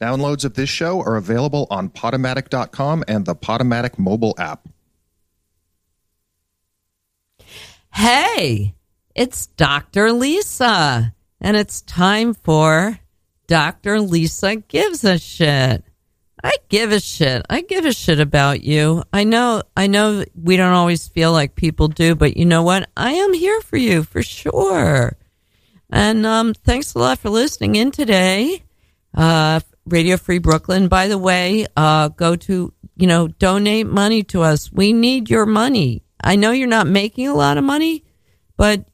Downloads of this show are available on Podomatic.com and the Podomatic mobile app. Hey, it's Dr. Lisa, and it's time for Dr. Lisa Gives a Shit. I give a shit. I give a shit about you. I know, I know we don't always feel like people do, but you know what? I am here for you for sure. And um, thanks a lot for listening in today. Uh, Radio Free Brooklyn. By the way, uh, go to, you know, donate money to us. We need your money. I know you're not making a lot of money, but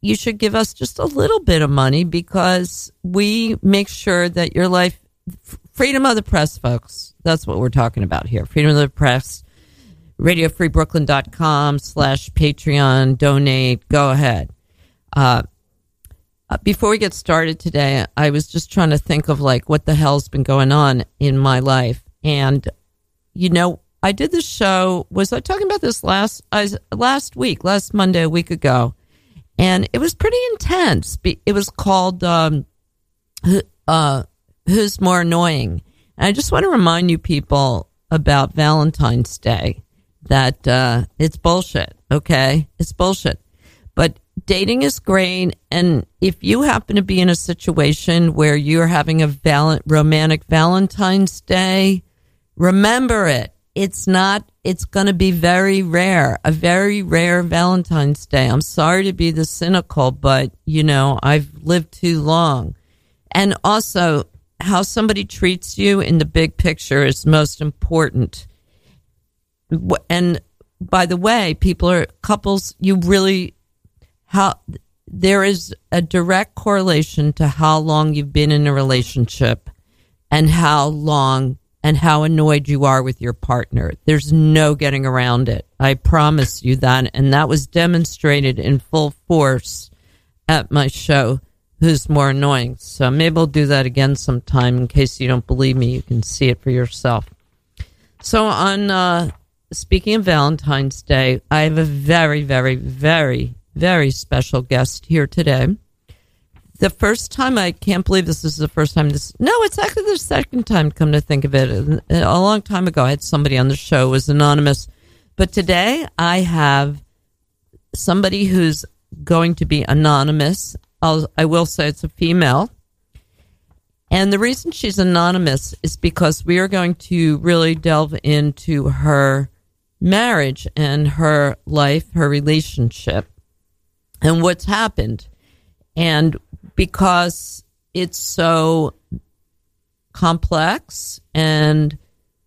you should give us just a little bit of money because we make sure that your life, freedom of the press, folks. That's what we're talking about here. Freedom of the press, radiofreebrooklyn.com slash Patreon, donate, go ahead. Uh, uh, before we get started today, I was just trying to think of like what the hell's been going on in my life. And, you know, I did this show. Was I talking about this last uh, last week, last Monday, a week ago? And it was pretty intense. It was called um, uh, "Who's More Annoying." And I just want to remind you people about Valentine's Day that uh, it's bullshit. Okay, it's bullshit. But dating is great. And if you happen to be in a situation where you're having a val- romantic Valentine's Day, remember it. It's not, it's going to be very rare, a very rare Valentine's Day. I'm sorry to be the cynical, but you know, I've lived too long. And also, how somebody treats you in the big picture is most important. And by the way, people are couples, you really how there is a direct correlation to how long you've been in a relationship and how long and how annoyed you are with your partner. There's no getting around it. I promise you that. And that was demonstrated in full force at my show, Who's More Annoying. So maybe I'll do that again sometime in case you don't believe me. You can see it for yourself. So on, uh, speaking of Valentine's Day, I have a very, very, very very special guest here today. The first time, I can't believe this is the first time this, no, it's actually the second time, come to think of it. A long time ago, I had somebody on the show, was anonymous. But today, I have somebody who's going to be anonymous. I'll, I will say it's a female. And the reason she's anonymous is because we are going to really delve into her marriage and her life, her relationship and what's happened. And because it's so complex and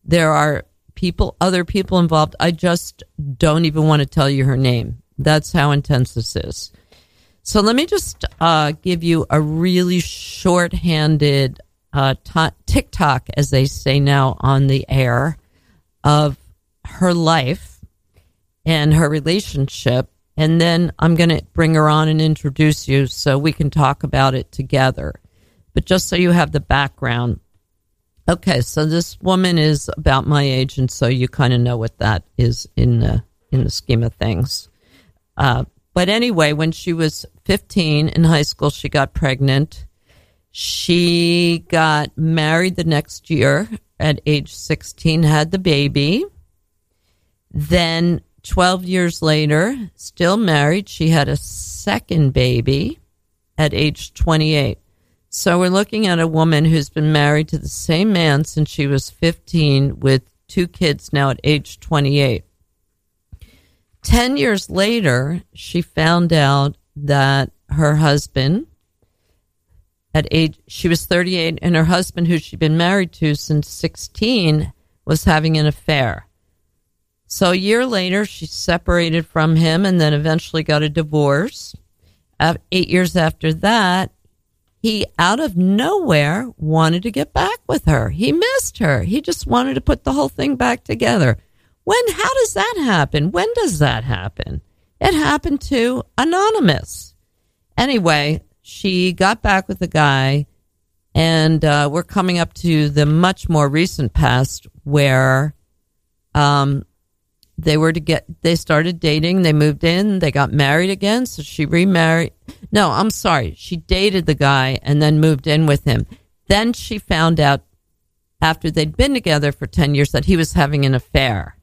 there are people, other people involved, I just don't even want to tell you her name. That's how intense this is. So let me just uh, give you a really short-handed uh, t- TikTok, as they say now on the air, of her life and her relationship and then I'm going to bring her on and introduce you so we can talk about it together. But just so you have the background. Okay, so this woman is about my age, and so you kind of know what that is in the in the scheme of things. Uh, but anyway, when she was 15 in high school, she got pregnant. She got married the next year at age 16, had the baby. Then 12 years later, still married, she had a second baby at age 28. So we're looking at a woman who's been married to the same man since she was 15 with two kids now at age 28. 10 years later, she found out that her husband at age she was 38 and her husband who she'd been married to since 16 was having an affair. So a year later, she separated from him and then eventually got a divorce. Eight years after that, he out of nowhere wanted to get back with her. He missed her. He just wanted to put the whole thing back together. When, how does that happen? When does that happen? It happened to Anonymous. Anyway, she got back with the guy, and uh, we're coming up to the much more recent past where um, they were to get they started dating they moved in they got married again so she remarried no i'm sorry she dated the guy and then moved in with him then she found out after they'd been together for 10 years that he was having an affair.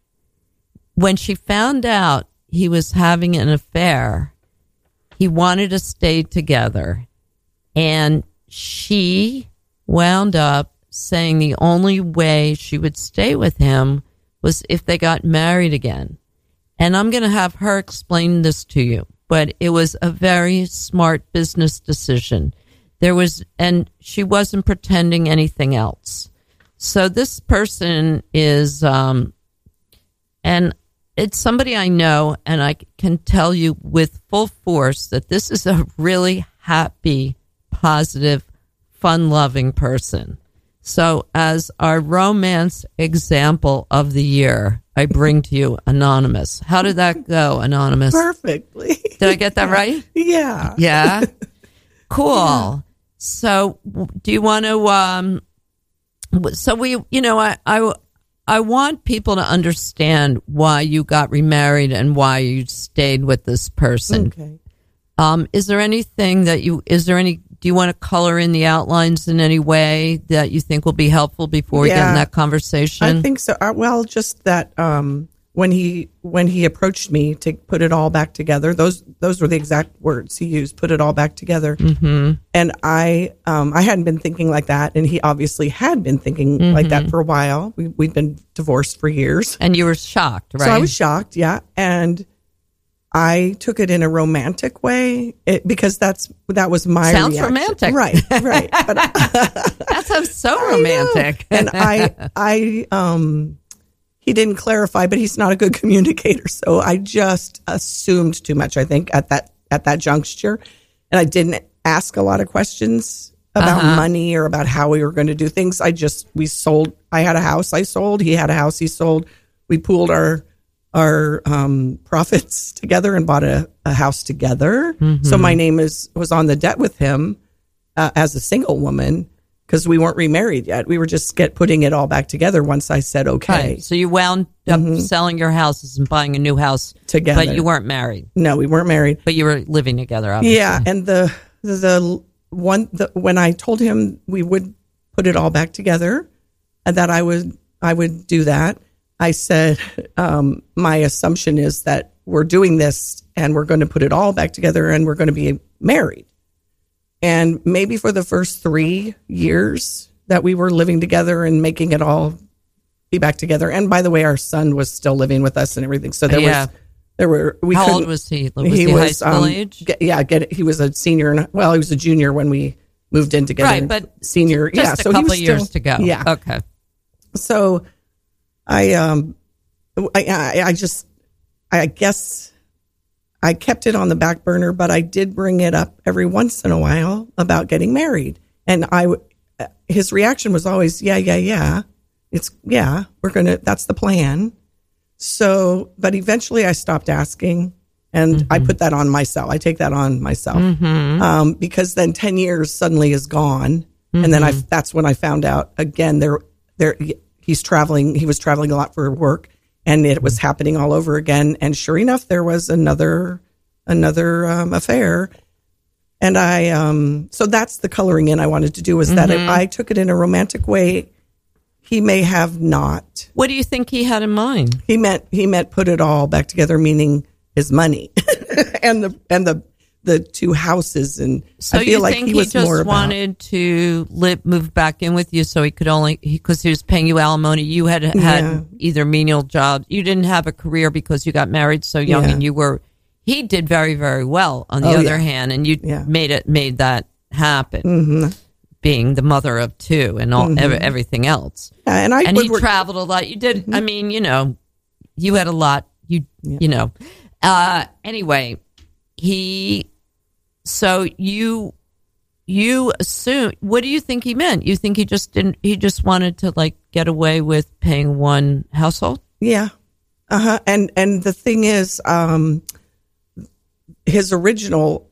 When she found out he was having an affair, he wanted to stay together. And she wound up saying the only way she would stay with him was if they got married again. And I'm going to have her explain this to you, but it was a very smart business decision. There was, and she wasn't pretending anything else. So this person is, um, and it's somebody I know, and I can tell you with full force that this is a really happy, positive, fun loving person. So, as our romance example of the year, I bring to you Anonymous. How did that go, Anonymous? Perfectly. Did I get that right? Yeah. Yeah. Cool. Yeah. So, do you want to? Um, so we, you know, I, I, I want people to understand why you got remarried and why you stayed with this person. Okay. Um, is there anything that you? Is there any do you want to color in the outlines in any way that you think will be helpful before we yeah, get in that conversation? I think so. Uh, well, just that um, when he when he approached me to put it all back together, those those were the exact words he used. Put it all back together. Mm-hmm. And I um, I hadn't been thinking like that, and he obviously had been thinking mm-hmm. like that for a while. We, we'd been divorced for years, and you were shocked, right? So I was shocked, yeah, and I took it in a romantic way it, because that's that was my sounds reaction. romantic, right? Right. But that sounds so romantic. and I, I, um, he didn't clarify, but he's not a good communicator, so I just assumed too much. I think at that at that juncture, and I didn't ask a lot of questions about uh-huh. money or about how we were going to do things. I just we sold. I had a house I sold. He had a house he sold. We pooled our our um, profits together and bought a, a house together. Mm-hmm. So my name is was on the debt with him uh, as a single woman because we weren't remarried yet. We were just get putting it all back together once I said okay. Right. So you wound up mm-hmm. selling your houses and buying a new house together, but you weren't married. No, we weren't married, but you were living together. Obviously. Yeah, and the the one the, when I told him we would put it all back together and that I would I would do that I said, um, my assumption is that we're doing this and we're going to put it all back together and we're going to be married. And maybe for the first three years that we were living together and making it all be back together. And by the way, our son was still living with us and everything. So there yeah. was, there were, we How old was he? Was he, he was, high school um, age? Get, yeah, get, he was a senior. And, well, he was a junior when we moved in together. Right, but senior. yeah, so a couple he was years still, to go. Yeah. Okay. So I um I, I, just I guess I kept it on the back burner, but I did bring it up every once in a while about getting married, and I his reaction was always yeah yeah yeah it's yeah we're gonna that's the plan. So, but eventually I stopped asking. And mm-hmm. I put that on myself. I take that on myself mm-hmm. um, because then ten years suddenly is gone, mm-hmm. and then I mm-hmm. that's when I found out again there there he's traveling. He was traveling a lot for work, and it was happening all over again. And sure enough, there was another another um, affair. And I, um, so that's the coloring in I wanted to do was mm-hmm. that if I took it in a romantic way, he may have not. What do you think he had in mind? He meant he meant put it all back together, meaning his money and the and the the two houses, and so I feel like he, he was just more about, wanted to live, move back in with you, so he could only because he, he, was paying you alimony. You had had yeah. either menial jobs, you didn't have a career because you got married so young, yeah. and you were. He did very very well. On the oh, other yeah. hand, and you made it made that happen. Mm-hmm. Being the mother of two and all mm-hmm. everything else, and I and he work- traveled a lot. You did. Mm-hmm. I mean, you know, you had a lot. You you know. Uh, anyway, he so you you assume what do you think he meant? You think he just didn't he just wanted to like get away with paying one household? Yeah. Uh-huh. And and the thing is um his original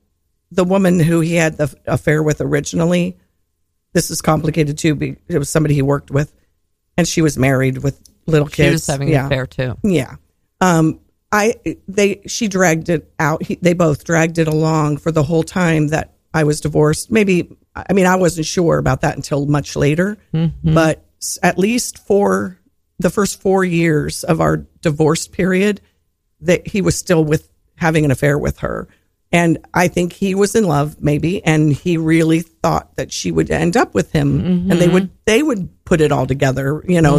the woman who he had the affair with originally this is complicated too because it was somebody he worked with and she was married with little kids. She was having yeah. an affair too. Yeah. Um I they she dragged it out. He, they both dragged it along for the whole time that I was divorced. Maybe I mean I wasn't sure about that until much later. Mm-hmm. But at least for the first four years of our divorce period that he was still with having an affair with her. And I think he was in love, maybe, and he really thought that she would end up with him, and they would they would put it all together, you know.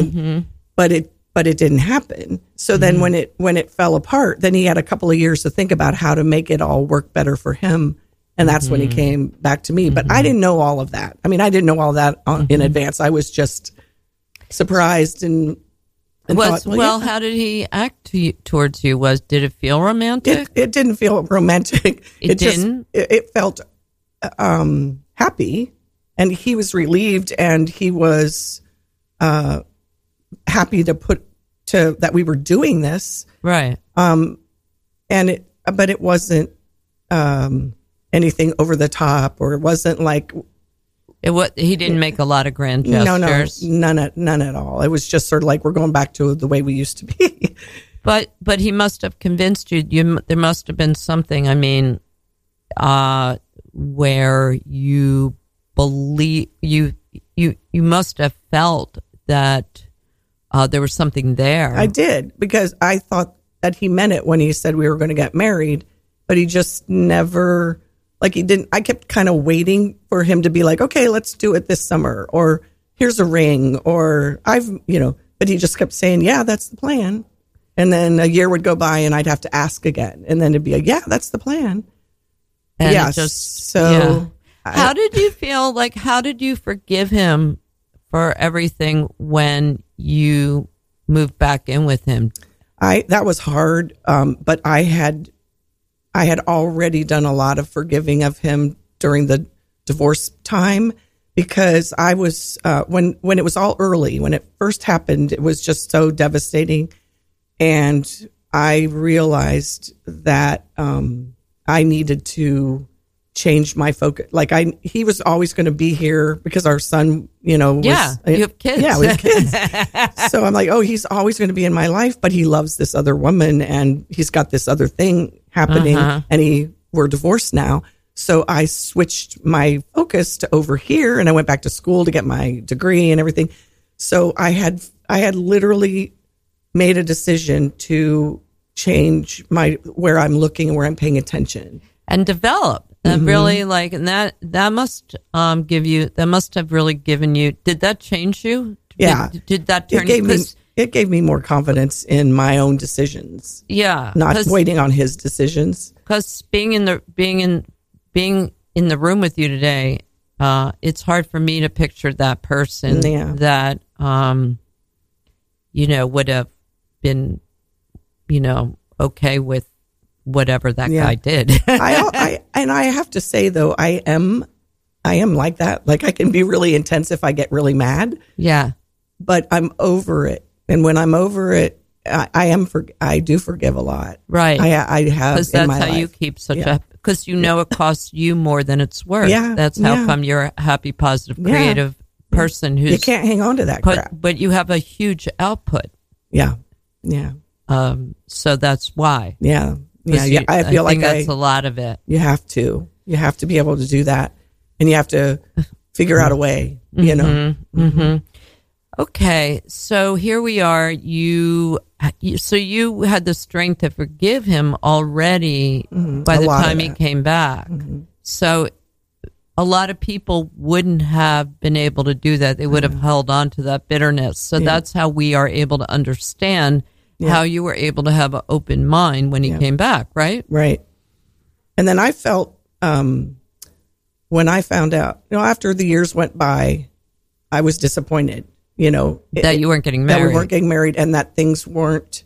But it but it didn't happen. So then mm-hmm. when it when it fell apart, then he had a couple of years to think about how to make it all work better for him, and that's when he mm-hmm. came back to me. But I mm-hmm. didn't know all of that. I mean, I didn't know all that on, in advance. I was just surprised and. and Was thought, well, yeah. how did he act to you, towards you? Was did it feel romantic? it, it didn't feel romantic. It just- didn't? it, it felt um, happy, and he was relieved, and he was uh, happy to put to that we were doing this, right. Um, and it, but it wasn't um, anything over the top, or it wasn't like It was. He didn't make a lot of grand gestures. no, no, none, at, none at all. It was just sort of like we're going back to the way we used to be. But but he must have convinced you. You there must have been something. I mean, uh, where you believe you you you must have felt that uh, there was something there. I did because I thought that he meant it when he said we were going to get married, but he just never like he didn't. I kept kind of waiting for him to be like, okay, let's do it this summer, or here's a ring, or I've you know. But he just kept saying, yeah, that's the plan, and then a year would go by and I'd have to ask again, and then it'd be like, yeah, that's the plan. and yeah, just so yeah. I- how did you feel? Like how did you forgive him for everything when you moved back in with him? I that was hard, um, but I had I had already done a lot of forgiving of him during the divorce time because I was uh, when when it was all early when it first happened it was just so devastating, and I realized that um, I needed to change my focus. Like I, he was always going to be here because our son, you know, was, Yeah, you have kids. Yeah, we have kids. so I'm like, oh, he's always going to be in my life, but he loves this other woman and he's got this other thing happening Uh-huh. and he, we're divorced now. So I switched my focus to over here and I went back to school to get my degree and everything. So I had, I had literally made a decision to change my, where I'm looking and where I'm paying attention. and develop. That Mm-hmm. really like and that that must um give you that must have really given you. Did that change you? Yeah. Did, did that turn It gave you? me, it gave me more confidence in my own decisions, yeah, not waiting on his decisions. because being in the being in being in the room with you today, uh, it's hard for me to picture that person Yeah. that um, you know would have been, you know, okay with whatever that Yeah. guy did. I, I and I have to say though, I am I am like that. Like I can be really intense if I get really mad, yeah, but I'm over it. And when I'm over it, I, I am for I do forgive a lot. right. I I have because in that's my how you keep such Yeah. a because you know it costs you more than it's worth. Yeah, that's how yeah. come you're a happy, positive, Yeah. creative person who's You can't hang on to that put, crap. but you have a huge output. Yeah, yeah, Um, so that's why. yeah, yeah. yeah. I feel like think that's a lot of it. you have to you have to be able to do that, and you have to figure out a mm-hmm. way. You know, mm-hmm. Mm-hmm. mm-hmm. Okay, so here we are. You, you so you had the strength to forgive him already by Mm-hmm. A the time he came back. So a lot of people wouldn't have been able to do that. They would have held on to that bitterness. So that's how we are able to understand how you were able to have an open mind when he came back, right? Right. And then I felt um, when I found out, you know, after the years went by, I was disappointed, you know, That you weren't getting married, that we weren't getting married and that things weren't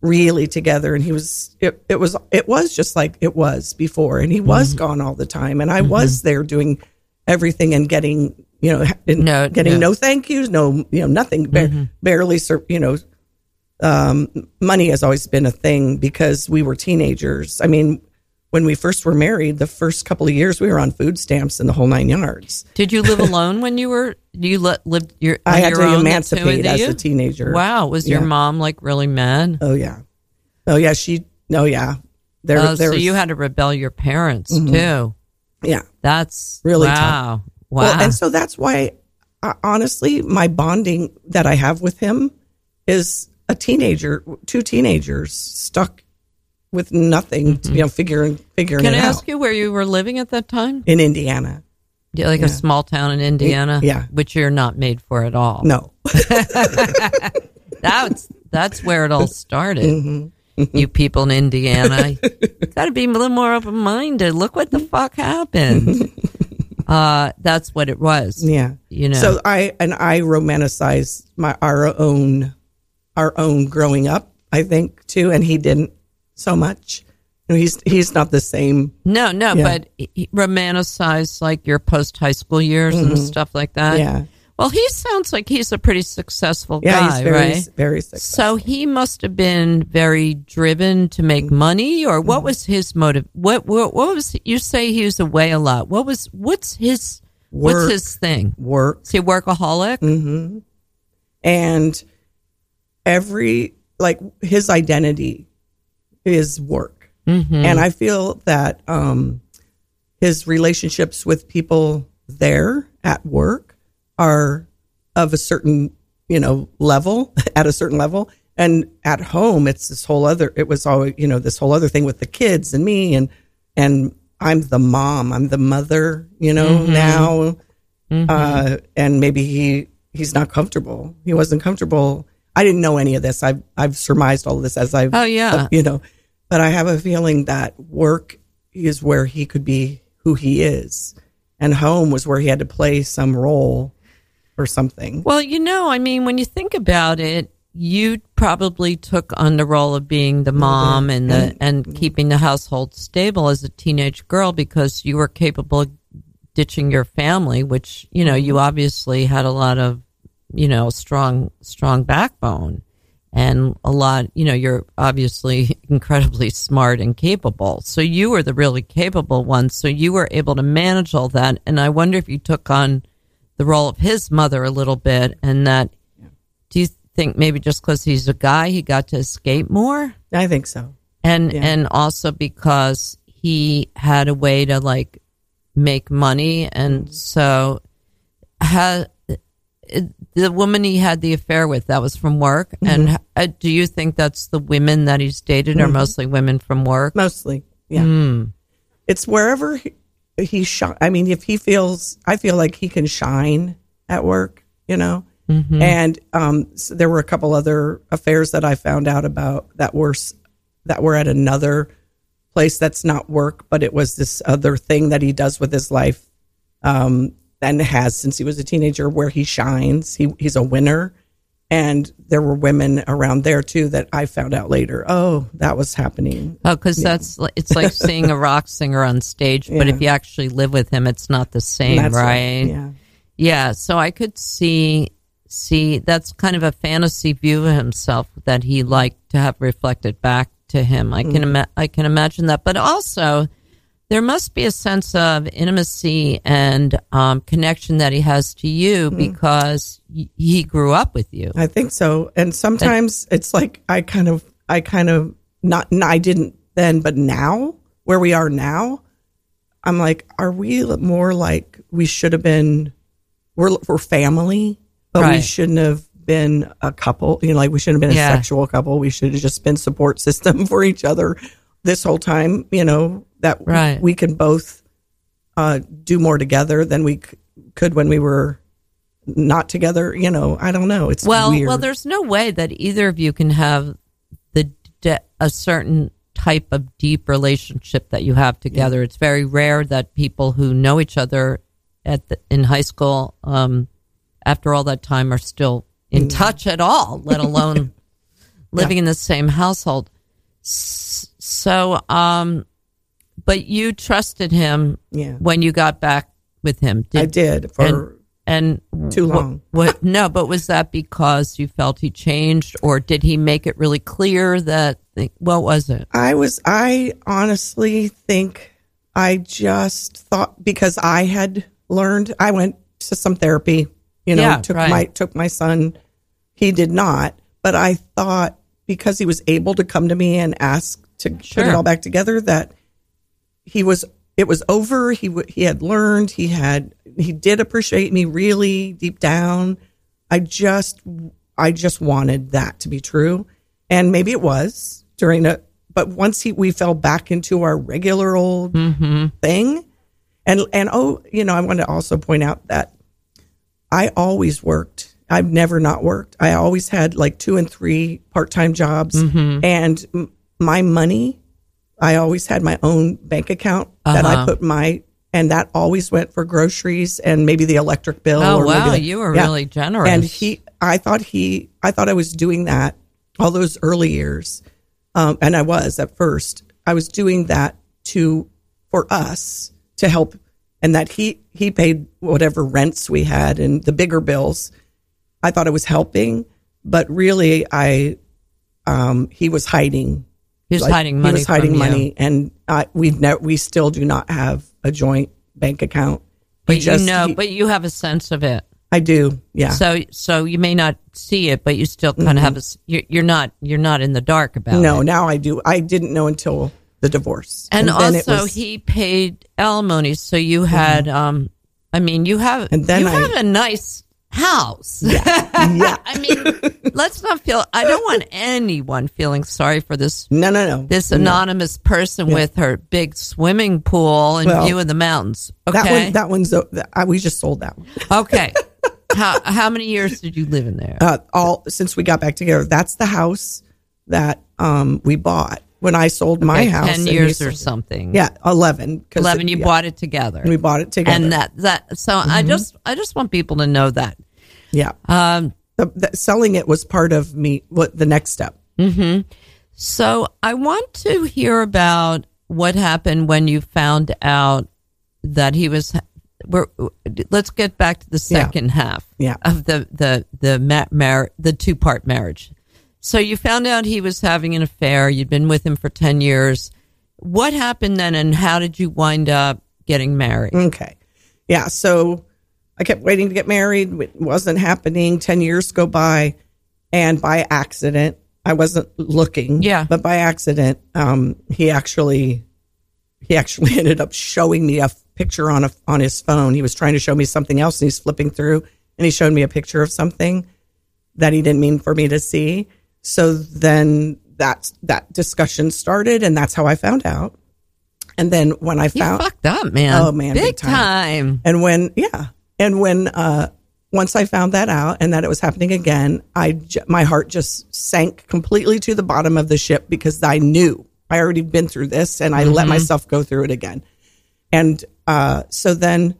really together. And he was, it, it was, it was just like it was before. And he was Mm-hmm. gone all the time. And I was there doing everything and getting, you know, No, getting no. no. thank yous, no, you know, nothing, ba- Mm-hmm. barely, you know, um, money has always been a thing because we were teenagers. I mean, when we first were married, the first couple of years we were on food stamps and the whole nine yards. Did you live alone when you were? You let, lived your? I had your to own, emancipate as you? a teenager. Wow, was your mom like really mad? Oh yeah. Oh yeah. She. No. Yeah. There. Oh, there so was, you had to rebel your parents too. Yeah. That's Really wow, wow. Well, and so that's why uh, honestly, my bonding that I have with him is a teenager, two teenagers stuck with nothing, you know, figuring figuring Mm-hmm. Can I out ask you where you were living at that time? in Indiana. Yeah, like a small town in Indiana. Yeah. which you're not made for at all. No, That's that's where it all started. Mm-hmm. You people in Indiana, got to be a little more open minded. Look what the fuck happened. uh, that's what it was. yeah, You know. So I and I romanticize my our own our own growing up. I think too, and he didn't so much. You know, he's he's not the same. No, no, Yeah. but he romanticize like your post high school years and stuff like that. Mm-hmm. Yeah. Well, he sounds like he's a pretty successful Yeah, guy, very right? very successful. So he must have been very driven to make Mm-hmm. money, or what was his motive? What, what what was you say he was away a lot? What was what's his Work. what's his thing? Work Is he a workaholic? Mm-hmm. and every like his identity is work, Mm-hmm. and I feel that um, his relationships with people there at work are of a certain you know level at a certain level. And at home it's this whole other it was always you know this whole other thing with the kids and me and and i'm the mom i'm the mother you know now. Uh and maybe he he's not comfortable. He wasn't comfortable i didn't know any of this. I've i've surmised all of this as i've Oh, yeah. you know but i have a feeling that work is where he could be who he is and home was where he had to play some role or something. Well, you know, I mean, when you think about it, you probably took on the role of being the mom and the and keeping the household stable as a teenage girl because you were capable of ditching your family, which you know you obviously had a lot of you know strong strong backbone. And a lot you know you're obviously incredibly smart and capable. So you were the really capable one. So you were able to manage all that. And i wonder if you took on the role of his mother a little bit and that do you think maybe just because he's a guy he got to escape more? I think so. And Yeah. and also because he had a way to like make money. And mm-hmm. so ha the woman he had the affair with that was from work. And uh, do you think that's the women that he's dated are mostly women from work? Mostly yeah. Hmm. it's wherever he, he shine i mean if he feels i feel like he can shine at work you know? Mm-hmm. and um so there were a couple other affairs that i found out about that were that were at another place that's not work but it was this other thing that he does with his life. Um and has since he was a teenager where he shines. He he's a winner. And there were women around there too that i found out later oh that was happening. Oh because that's it's like seeing a rock singer on stage but if you actually live with him it's not the same right. yeah. Yeah, so I could see see that's kind of a fantasy view of himself that he liked to have reflected back to him. I can mm. ima- I can imagine that, but also there must be a sense of intimacy and um, connection that he has to you because he grew up with you. I think so. And sometimes it's like I kind of, I kind of not, I didn't then, but now where we are now, I'm like, are we more like we should have been? We're we're family, but we shouldn't have been a couple. You know, like we shouldn't have been Yeah. a sexual couple. We should have just been support system for each other this whole time. You know that Right. we can both uh, do more together than we c- could when we were not together. You know, I don't know. It's Well, weird. well, there's no way that either of you can have the de- a certain type of deep relationship that you have together. It's very rare that people who know each other at the, in high school, um, after all that time, are still in touch at all, let alone living in the same household. S- So, um, but you trusted him Yeah. when you got back with him. Did, I did for and Too long. What, no, but was that because you felt he changed, or did he make it really clear that? What was it? I was I honestly think I just thought because I had learned I went to some therapy, you know, Yeah, took right. my took my son. He did not, but I thought because he was able to come to me and ask to put it all back together that he was it was over. He w- he had learned. He had he did appreciate me really deep down. I just I just wanted that to be true, and maybe it was during a. But once he we fell back into our regular old mm-hmm. thing, and and oh, you know, I want to also point out that I always worked. I've never not worked. I always had like two and three part time jobs, mm-hmm. and m- my money. I always had my own bank account that I Uh-huh. put my, and that always went for groceries and maybe the electric bill. Oh, or maybe wow, the- you were yeah. really generous. And he, I thought he, I thought I was doing that all those early years, um, and I was at first. I was doing that to for us to help, and that he he paid whatever rents we had and the bigger bills. I thought I was helping, but really, I um, he was hiding. He was like, hiding money. He was hiding from you. money, and I, we've ne- we still do not have a joint bank account. But He just- you know, he- but you have a sense of it. I do, yeah. So, so you may not see it, but you still kind of have a. s- You're, you're not. You're not in the dark about Mm-hmm. No, now I do. I didn't know until the divorce. And, it also, was- he paid alimony, so you had. um I mean, you have. And then you I- have a nice house. yeah. I mean, let's not feel. I don't want anyone feeling sorry for this No, no, no. this anonymous person with her big swimming pool and Well, view of the mountains. Okay. That one, that one's, uh, that- I, we just sold that one. okay. how how many years did you live in there? Uh, all, since we got back together, that's the house that, um, we bought when I sold my Okay, house. Ten years sold or something. Yeah, 11. 'cause Eleven. it- You yeah. bought it together. We bought it together. and that that. So I just I just want people to know that. Yeah. Um, The, the, selling it was part of me, what the next step. So I want to hear about what happened when you found out that he was. We're, let's get back to the Yeah. second half Yeah. of the the the ma- mar- the two part marriage. So you found out he was having an affair. You'd been with him for ten years. What happened then, and how did you wind up getting married? Okay. Yeah. So I kept waiting to get married. It wasn't happening. 10 years go by. And by accident, I wasn't looking. Yeah. But by accident, um, he actually, he actually ended up showing me a picture on a, on his phone. He was trying to show me something else and he's flipping through and he showed me a picture of something that he didn't mean for me to see. So then that, that discussion started and that's how I found out. And then when I You found, fucked up, man. Oh, man, big, big time. time. and when, yeah. And when, uh, once I found that out and that it was happening again, I, j- my heart just sank completely to the bottom of the ship because I knew I already been through this and I let myself go through it again. And, uh, so then,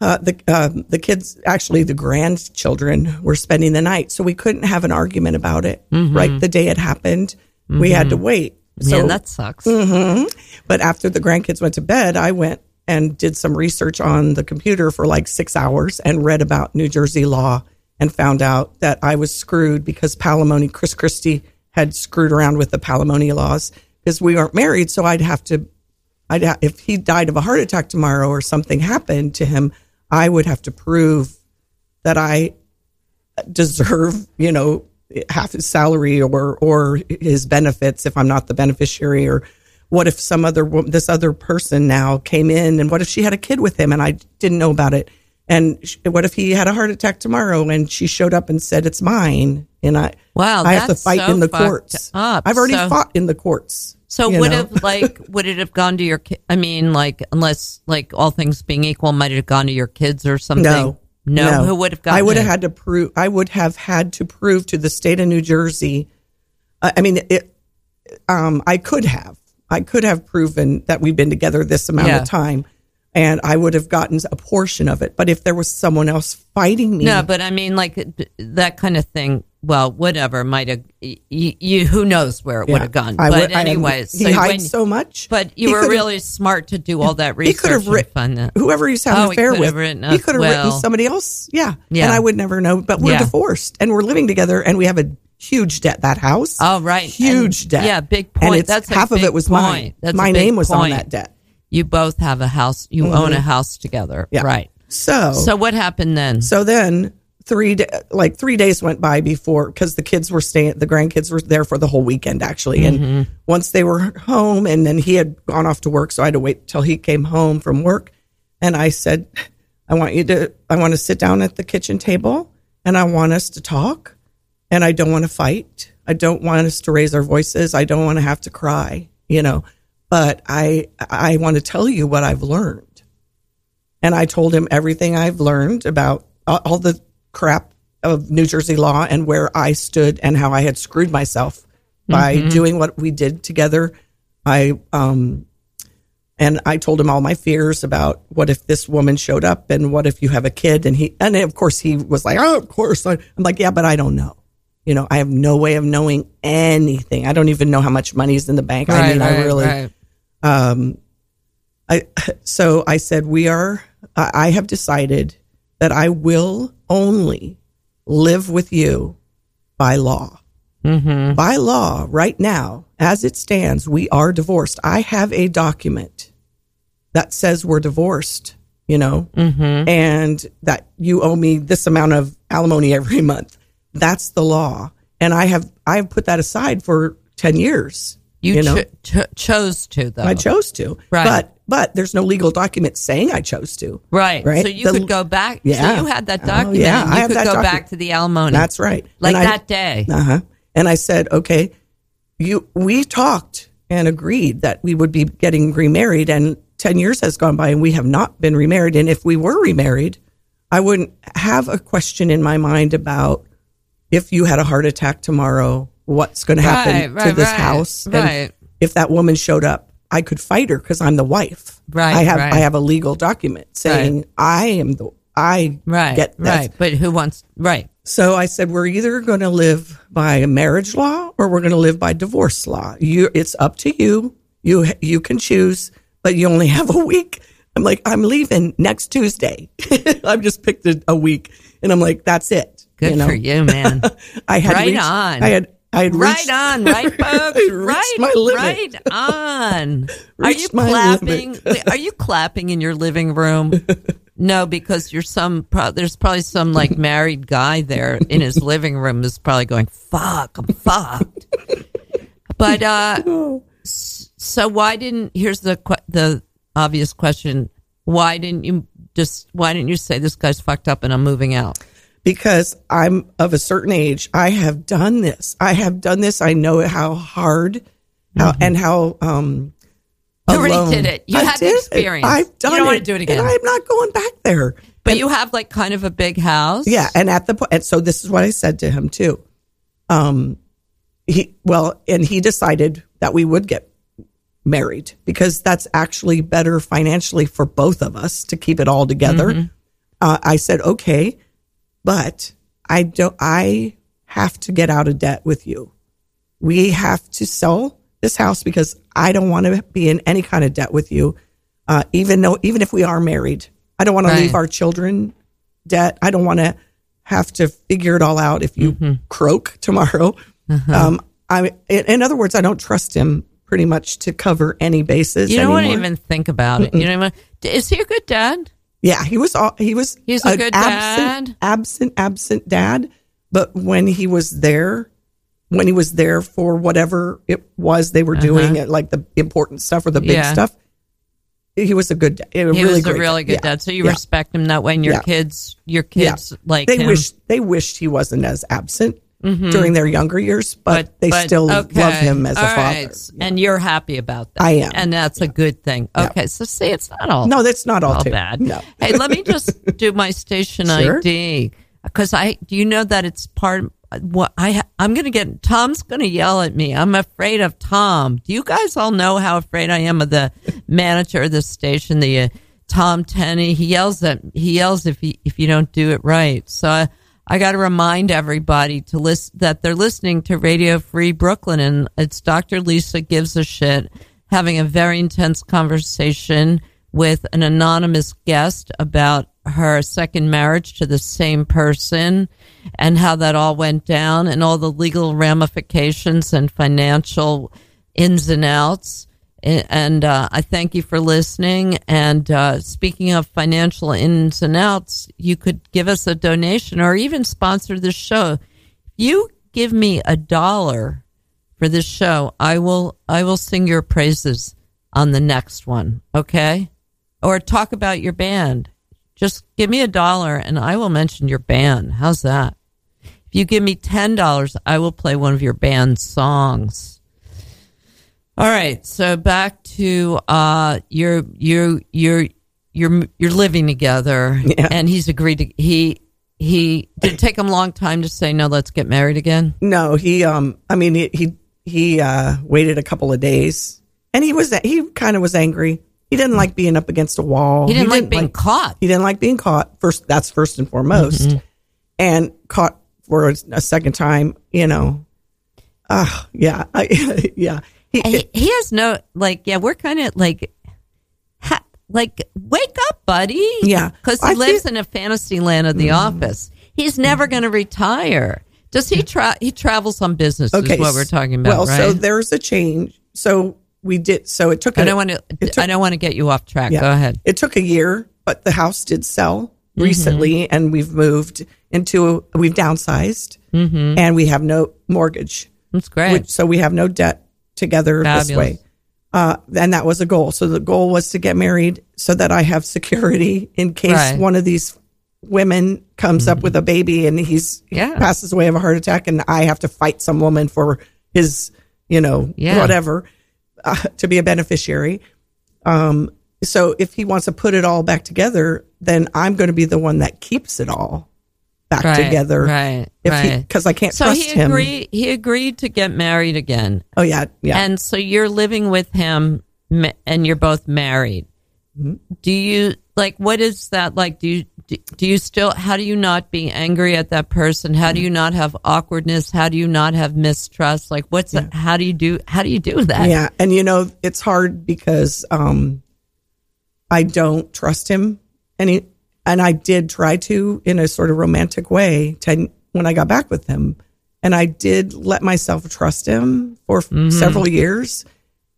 uh, the, um the kids, actually the grandchildren were spending the night. So we couldn't have an argument about it, right? The day it happened, we had to wait. So Man, that sucks. but after the grandkids went to bed, I went and did some research on the computer for like six hours and read about New Jersey law and found out that I was screwed because palimony, Chris Christie had screwed around with the palimony laws because we aren't married. So I'd have to, I'd ha- if he died of a heart attack tomorrow or something happened to him, I would have to prove that I deserve, you know, half his salary or or his benefits if I'm not the beneficiary or what if some other this other person now came in and what if she had a kid with him and I didn't know about it and what if he had a heart attack tomorrow and she showed up and said it's mine and I Wow, I have to fight so in the courts. up. I've already So- fought in the courts. So would know? have like would it have gone to your? ki- I mean, like unless like all things being equal, might it have gone to your kids or something? No, no. Who would have gotten? I would have had to prove. I would have had to prove to the state of New Jersey. Uh, I mean, it. Um, I could have. I could have proven that we've been together this amount Yeah. of time, and I would have gotten a portion of it. But if there was someone else fighting me, No, but I mean, like that kind of thing. Well, whatever might have. You, you who knows where it yeah, would have gone? I but would- I- anyways, he so hides when- so much. But you He were really smart to do all that research. Oh, he research. could have written whoever he's having Oh, an he affair could have with. written he could have well- written somebody else. Yeah. Yeah. and I would never know. But we're Yeah. divorced and we're living together, and we have a huge debt. That house. Oh, right. huge And- debt. yeah, big And point. it's, That's a half of it was point. mine. That's My name was on that debt. You both have a house. You own a house together, Mm-hmm. Yeah. right? So, So what happened then? so then three like three days went by before because the kids were staying the grandkids were there for the whole weekend actually and Mm-hmm. once they were home and then he had gone off to work so i had to wait till he came home from work And I said, I want you to, I want to sit down at the kitchen table and I want us to talk and I don't want to fight. I don't want us to raise our voices. I don't want to have to cry, you know, but I, I want to tell you what I've learned. And I told him everything I've learned about all the crap of New Jersey law and where I stood and how I had screwed myself by mm-hmm. doing what we did together. I, um, and I told him all my fears about what if this woman showed up and what if you have a kid and he, and of course he was like, oh, of course. I'm like, yeah, but I don't know. You know, I have no way of knowing anything. I don't even know how much money is in the bank. Right, I mean, right, I really, right. um, I, so I said, we are, I have decided that I will only live with you by law. Mm-hmm. By law, right now, as it stands, we are divorced. I have a document that says we're divorced, you know, mm-hmm. and that you owe me this amount of alimony every month. That's the law. And I have, I have put that aside for 10 years. You, you know? Cho- cho- chose to, though. I chose to. Right. But but there's no legal document saying I chose to. Right. Right. So you the, could go back. Yeah. So you had that document. Oh, yeah. I have could that go document. back to the alimony. That's right. Like and that I, day. Uh huh. And I said, okay, you. We talked and agreed that we would be getting remarried, and ten years has gone by, and we have not been remarried. And if we were remarried, I wouldn't have a question in my mind about if you had a heart attack tomorrow, what's going to happen right, right, to this right, house, and if that woman showed up I could fight her because I'm the wife. Right. I have. I have a legal document saying. I am the I right, get. Right. But who wants right. So I said we're either going to live by marriage law or we're going to live by divorce law. You it's up to you. You you can choose, but you only have a week. I'm like I'm leaving next Tuesday. I've just picked a, a, week and I'm like that's it. Good you know? for you, man. I had right reached, on. I had I had right reached, on, right, folks? right, right on. are you clapping? Wait, are you clapping in your living room? No, because you're some. Pro, there's probably some like married guy there in his living room is probably going, "Fuck, I'm fucked." But uh, so why didn't? Here's the the obvious question: Why didn't you just? Why didn't you say this guy's fucked up and I'm moving out? Because I'm of a certain age. I have done this. I have done this. I know how hard how, mm-hmm. and how um you already did it. You I had the experience. It. I've done you don't it. want to do it again. I'm not going back there. But and, you have like kind of a big house. Yeah, and at the point, and so this is what I said to him too. Um, he well, and he decided that we would get married because that's actually better financially for both of us to keep it all together. Mm-hmm. Uh, I said, okay, but I don't, I have to get out of debt with you. We have to sell this house because I don't want to be in any kind of debt with you. Uh, even though, even if we are married, I don't want right. to leave our children debt. I don't want to have to figure it all out if you mm-hmm. croak tomorrow. Uh-huh. Um, I, in other words, I don't trust him pretty much to cover any bases. You don't anymore. want to even think about it. Mm-mm. You know, even, is he a good dad? Yeah, he was all, he was He's a good absent, dad. absent, absent dad. But when he was there, when he was there for whatever it was they were uh-huh. doing, like the important stuff or the big yeah. stuff, he was a good, a he really was a really dad. good yeah. dad. So you yeah. respect him that way, and your kids, your kids, like they him. wish they wished he wasn't as absent. Mm-hmm. During their younger years, but, but they but, still okay. love him as all a father, right. and you're happy about that. I am, and that's a good thing. Okay, so see, it's not all no, that's not all, all too. bad. No. hey, let me just do my station sure. ID because I do you know that it's part of, what I I'm going to get Tom's going to yell at me. I'm afraid of Tom. Do you guys all know how afraid I am of the manager of the station, the uh, Tom Tenney? He yells at he yells if he if you don't do it right. So I, I got to remind everybody to list that they're listening to Radio Free Brooklyn, and it's Dr. Lisa gives a shit having a very intense conversation with an anonymous guest about her second marriage to the same person and how that all went down and all the legal ramifications and financial ins and outs. And uh, I thank you for listening. And uh, speaking of financial ins and outs, you could give us a donation or even sponsor this show. If you give me a dollar for this show, I will I will sing your praises on the next one. Okay. or talk about your band. Just give me a dollar and I will mention your band. How's that? If you give me $10, I will play one of your band songs. All right, so back to uh you're you're you're you're you're living together Yeah. and he's agreed to he he did it take him a long time to say no let's get married again No, he um I mean he he, he uh waited a couple of days and he was he kind of was angry. He didn't like being up against a wall. he didn't like being caught He didn't like being caught. First that's first and foremost. Mm-hmm. And caught for a, a second time, you know. Uh yeah. I, yeah. He, he, he has no like yeah we're kind of like ha, like wake up buddy. Yeah. because he I lives feel- in a fantasy land of the office. He's never going to retire. Does he tra- he travels on business is what we're talking about Well, right? so there's a change. So we did so it took I don't want to I don't want to get you off track. Yeah. go ahead. It took a year, but the house did sell Mm-hmm. recently, and we've moved into we've downsized, Mm-hmm. and we have no mortgage, that's great. Which, so we have no debt together this way. Uh, and that was a goal. So the goal was to get married so that I have security in case Right. Mm-hmm. one of these women comes up with a baby and he's he passes away of a heart attack, and I have to fight some woman for his, you know, Yeah. whatever, uh, to be a beneficiary. Um, so if he wants to put it all back together, then I'm going to be the one that keeps it all back Right, together. right, If right. because I can't so trust he him. agreed he agreed to get married again Oh yeah, yeah. And so you're living with him and you're both married. Mm-hmm. Do you like what is that like? Do you do, you still how do you not be angry at that person? How do you not have awkwardness? How do you not have mistrust? Like what's that, how do you do how do you do that? Yeah, and you know it's hard because um, I don't trust him, he, and I did try to in a sort of romantic way to, when I got back with him, and I did let myself trust him for Mm-hmm. several years,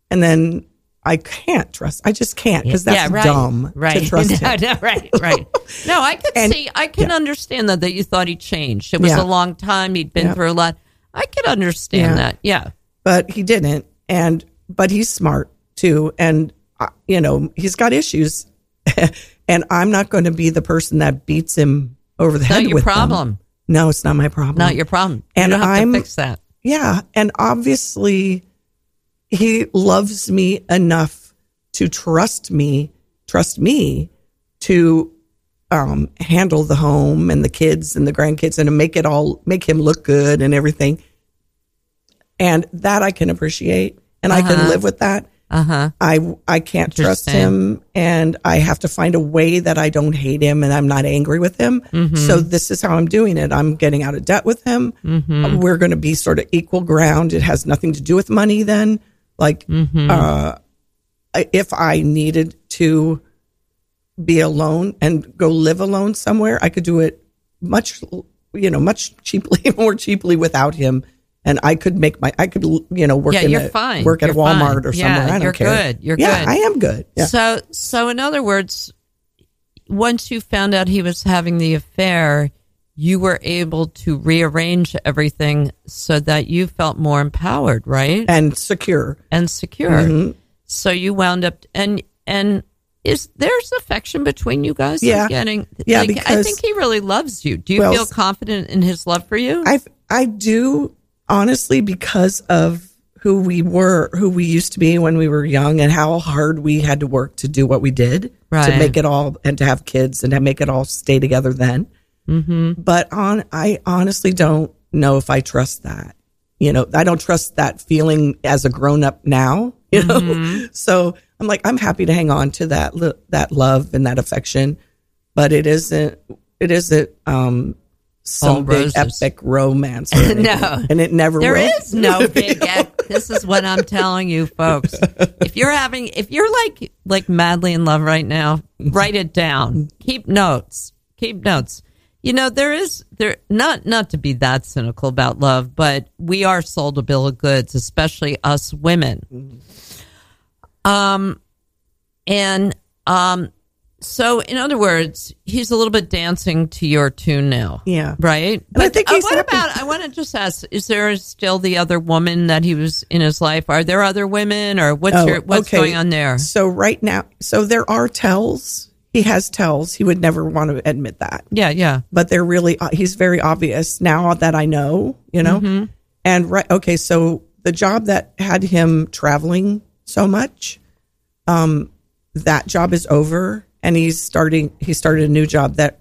and then I can't trust. I just can't because that's yeah, right, dumb right. to trust no, him. no, right, right. No, I could And- see, I can understand that that you thought he changed. It was Yeah. a long time. He'd been Yeah. through a lot. I could understand Yeah. that. Yeah, but he didn't and but he's smart too and uh, you know he's got issues and i'm not going to be the person that beats him over the head not your with them. problem. no it's not my problem Not your problem. And you have I'm- to fix that. yeah and obviously he loves me enough to trust me trust me to um, handle the home and the kids and the grandkids and to make it all make him look good and everything and that i can appreciate and i can Uh-huh. live with that Uh huh. I I can't trust him, and I have to find a way that I don't hate him and I'm not angry with him. Mm-hmm. So this is how I'm doing it. I'm getting out of debt with him. Mm-hmm. We're going to be sort of equal ground. It has nothing to do with money. Then, like, Mm-hmm. uh, if I needed to be alone and go live alone somewhere, I could do it much, you know, much cheaply, more cheaply without him. And I could make my, I could, you know, work Yeah, in you're a, fine. work at You're Walmart fine. or Yeah, somewhere. I don't you're care. good. You're yeah, good. I am good. Yeah. So, so in other words, once you found out he was having the affair, you were able to rearrange everything so that you felt more empowered, right, and secure. and secure. Mm-hmm. So you wound up and and is there's affection between you guys? Yeah. getting Yeah, like, I think he really loves you. Do you Well, feel confident in his love for you? I I do honestly because of who we were, who we used to be when we were young, and how hard we had to work to do what we did Right. to make it all and to have kids and to make it all stay together. Then, mm-hmm. but on I honestly don't know if I trust that. You know, I don't trust that feeling as a grown up now. You know, Mm-hmm. so I'm like I'm happy to hang on to that that love and that affection, but it isn't it isn't um some big epic romance. No. and it never There is no big X. This is what I'm telling you, folks. If you're having, if you're like like madly in love right now, write it down. Keep notes. Keep notes. You know there is there not not to be that cynical about love, but we are sold a bill of goods, especially us women. Um, and um, So, in other words, he's a little bit dancing to your tune now. Yeah. Right. But I think uh, he's what happy. about? I want to just ask: Is there still the other woman that he was in his life? Are there other women, or what's Oh, your what's okay. going on there? So right now, so there are tells. He has tells. He would never want to admit that, Yeah, yeah. but they're really. uh, He's very obvious now that I know. You know, Mm-hmm. and right. Okay, so the job that had him traveling so much, um, that job is over, and he's starting. He started a new job that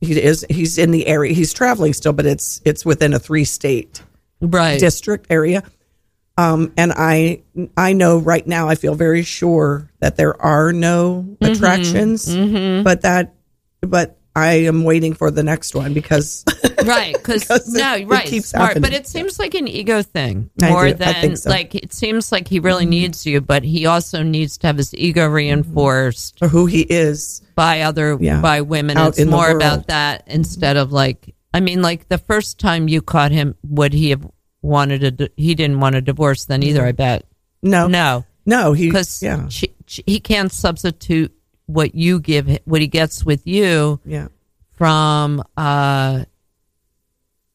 he is. He's in the area. He's traveling still, but it's it's within a three state Right. district area. Um, and I I know right now I feel very sure that there are no attractions, but that but I am waiting for the next one because right because no it- it right keeps smart but it seems like an ego thing more than so. like it seems like he really mm-hmm. needs you but he also needs to have his ego mm-hmm. reinforced for who he is. by other Yeah. by women. Out it's more about that instead of like i mean like the first time you caught him would he have wanted a he didn't want a divorce then either i mm-hmm. bet. No, no. No, he because yeah, he can't substitute what you give what he gets with you yeah, from uh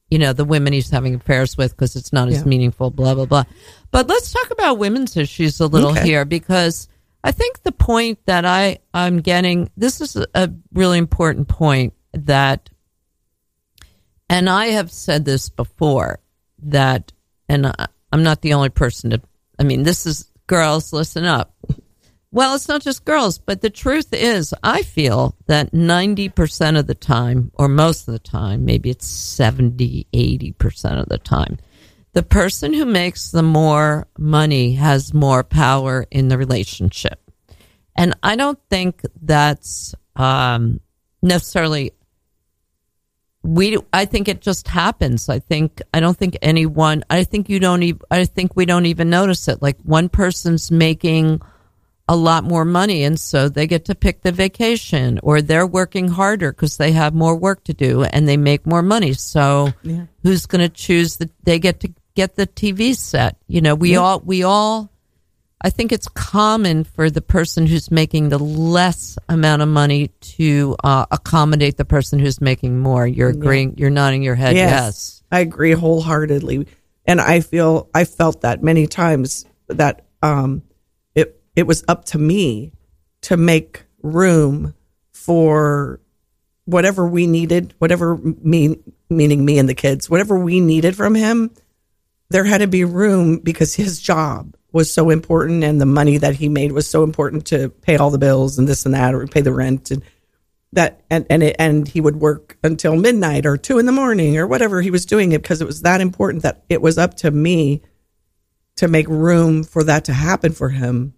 you know the women he's having affairs with because it's not as meaningful blah blah blah. But let's talk about women's issues a little Okay. here because i think the point that i i'm getting this is a- a really important point that and i have said this before that and I, i'm not the only person to i mean this is girls listen up well, it's not just girls, but the truth is, I feel that 90% of the time, or most of the time, maybe it's 70, 80% of the time, the person who makes the more money has more power in the relationship. And I don't think that's um, necessarily. We, I think it just happens. I think I don't think anyone. I think you don't even. I think we don't even notice it. Like one person's making a lot more money and so they get to pick the vacation or they're working harder because they have more work to do and they make more money. So who's going to choose that they get to get the tv set. You know we all we all i think it's common for the person who's making the less amount of money to uh, accommodate the person who's making more. You're agreeing you're nodding your head yes, yes, I agree wholeheartedly, and I feel I felt that many times that um, it was up to me to make room for whatever we needed, whatever me meaning me and the kids, whatever we needed from him. There had to be room because his job was so important, and the money that he made was so important to pay all the bills and this and that, or pay the rent and that and and it, and he would work until midnight or two in the morning or whatever he was doing it because it was that important that it was up to me to make room for that to happen for him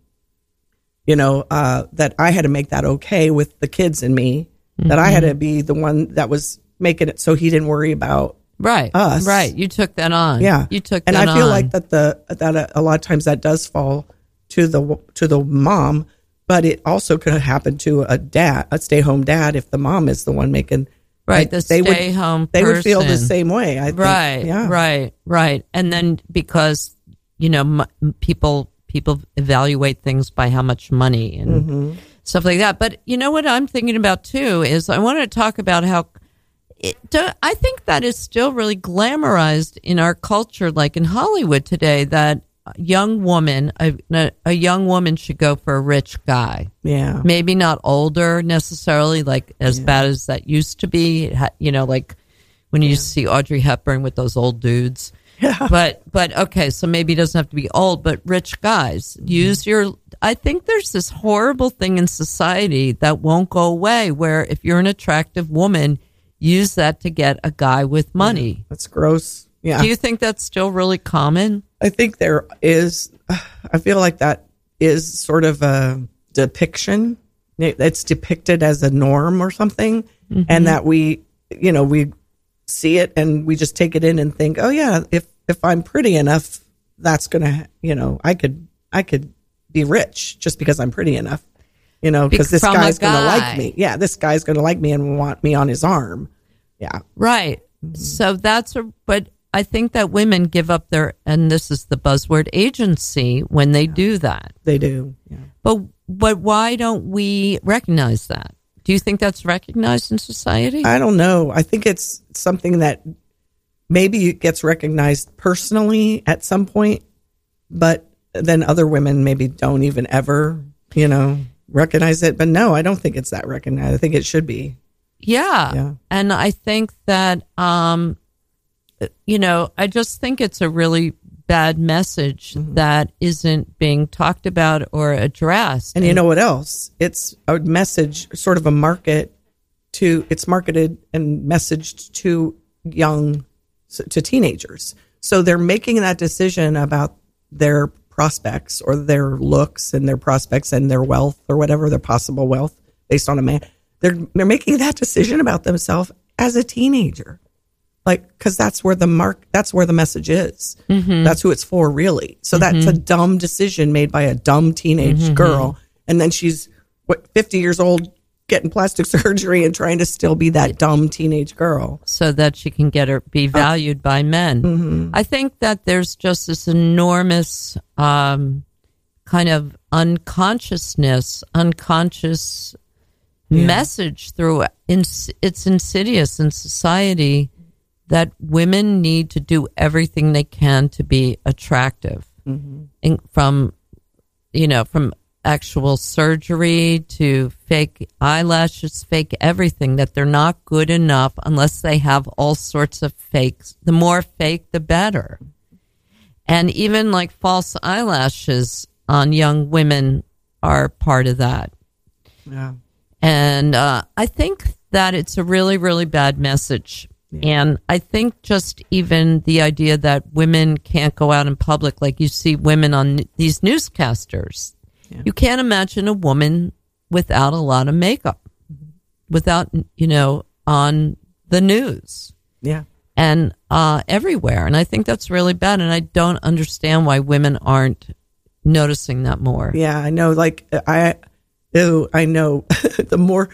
you know uh, that i had to make that okay with the kids and me that i had to be the one that was making it so he didn't worry about right. Us. right. You took that on. Yeah. You took and i feel on. like that the that a, a lot of times that does fall to the to the mom but it also could happen to a dad a stay home dad if the mom is the one making Right, the stay-home they would feel the same way i think. right yeah. right right. And then because you know m- people people evaluate things by how much money and Mm-hmm. stuff like that but you know what i'm thinking about too is i want to talk about how it, I think that is still really glamorized in our culture, like in Hollywood today. That a young woman, a, a young woman, should go for a rich guy yeah maybe not older necessarily, like as bad as that used to be. You know, like when you used to see Audrey Hepburn with those old dudes. But but okay, so maybe it doesn't have to be old, but rich guys use your. I think there's this horrible thing in society that won't go away, where if you're an attractive woman, use that to get a guy with money. that's gross yeah Do you think that's still really common? i think there is i feel like that is sort of a depiction it's depicted as a norm or something Mm-hmm. and that we you know we see it and we just take it in and think oh yeah if if i'm pretty enough that's gonna you know i could i could be rich just because i'm pretty enough you know because this guy's gonna like me. Yeah this guy's gonna like me and want me on his arm. Yeah. Right. Mm-hmm. So that's a, but I think that women give up their, and this is the buzzword agency when they do that. they do yeah. But, but why don't we recognize that? Do you think that's recognized in society? I don't know. I think it's something that maybe gets recognized personally at some point, but then other women maybe don't even ever, you know, recognize it. But no, I don't think it's that recognized. I think it should be. Yeah. Yeah. And I think that, um, you know, I just think it's a really bad message Mm-hmm. that isn't being talked about or addressed. And you know what else? It's a message, sort of a market to, it's marketed and messaged to young, to teenagers. So they're making that decision about their prospects or their looks and their prospects and their wealth or whatever their possible wealth based on a man. They're, they're making that decision about themselves as a teenager. Like, cause that's where the mark, that's where the message is. That's who it's for, really. So that's a dumb decision made by a dumb teenage girl. And then she's, what, 50 years old, getting plastic surgery and trying to still be that dumb teenage girl. so that she can get her be valued by men. Mm-hmm. I think that there's just this enormous um, kind of unconsciousness, unconscious message through it's insidious in society that women need to do everything they can to be attractive. In, from you know from actual surgery to fake eyelashes fake everything that they're not good enough unless they have all sorts of fakes. The more fake the better. And even like false eyelashes on young women are part of that. Yeah. and uh, I think that it's a really, really bad message. And I think just even the idea that women can't go out in public, like you see women on these newscasters, you can't imagine a woman without a lot of makeup, without, you know, on the news Yeah. and uh, everywhere. And I think that's really bad. And I don't understand why women aren't noticing that more. Yeah, I know. Like I, ew, I know. the more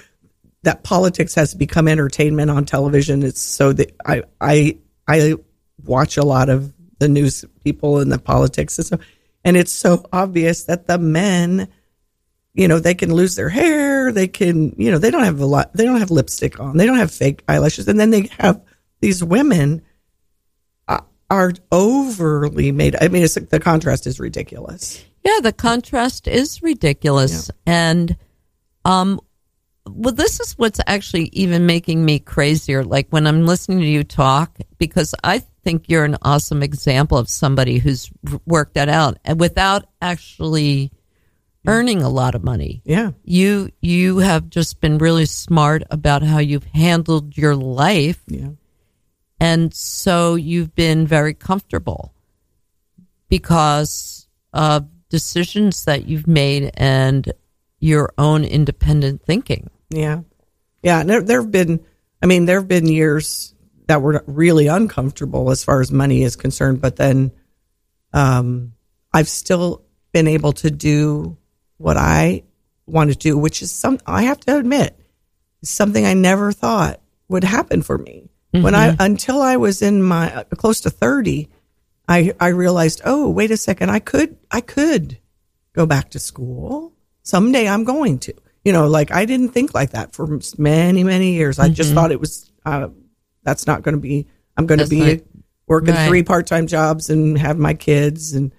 that politics has become entertainment on television, it's so that I, I, I watch a lot of the news people and the politics and so and it's so obvious that the men, you know, they can lose their hair, they can, you know, they don't have a lot, they don't have lipstick on, they don't have fake eyelashes, and then they have these women uh, are overly made. I mean, it's the contrast is ridiculous. Yeah, the contrast is ridiculous. And um well this is what's actually even making me crazier like when I'm listening to you talk because I think you're an awesome example of somebody who's worked that out and without actually earning a lot of money. Yeah. You you have just been really smart about how you've handled your life Yeah. and so you've been very comfortable because of decisions that you've made and your own independent thinking. Yeah. Yeah. And there, there have been, I mean, there have been years that were really uncomfortable as far as money is concerned, but then um, I've still been able to do what I want to do, which is some, I have to admit, something I never thought would happen for me. When I, until I was in my uh, close to 30, I, I realized, oh, wait a second, I could, I could go back to school. Someday I'm going to. You know, like I didn't think like that for many, many years. I just thought it was, uh, that's not going to be, I'm going to be working right. three part time jobs and have my kids. And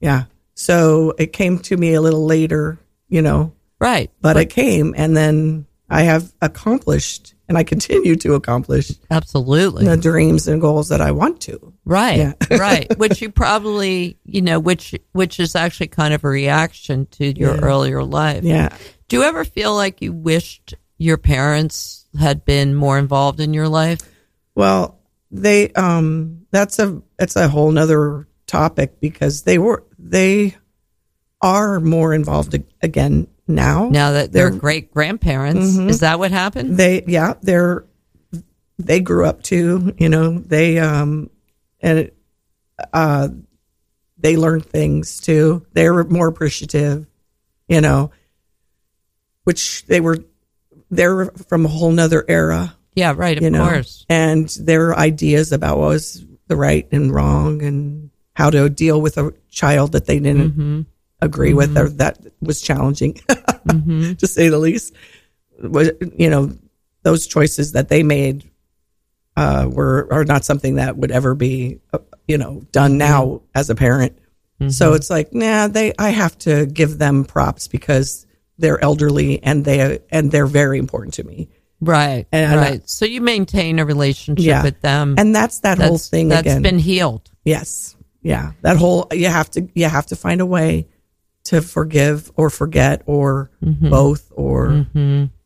yeah. So it came to me a little later, you know, Right. but it came and then I have accomplished and I continue to accomplish Absolutely. the dreams and goals that I want to. Right. Yeah. right. Which you probably, you know, which which is actually kind of a reaction to your Yeah. earlier life. Yeah. Do you ever feel like you wished your parents had been more involved in your life? Well, they um that's a it's a whole nother topic because they were they are more involved again now. Now that they're They're- great grandparents, Mm-hmm. is that what happened? They yeah, they're they grew up too, you know. they um and uh they learned things too. They were more appreciative, you know, which they were they're from a whole nother era. Yeah, right. Of you know, course. and their ideas about what was the right and wrong and how to deal with a child that they didn't Mm-hmm. agree with or that was challenging, to say the least. you know those choices that they made uh, were are not something that would ever be uh, you know done now as a parent. So it's like, nah, they I have to give them props because they're elderly and they and they're very important to me. Right. And I- right. so you maintain a relationship Yeah. with them. And that's that whole that's, thing that's again. been healed. yes. Yeah. That whole you have to you have to find a way to forgive or forget or both or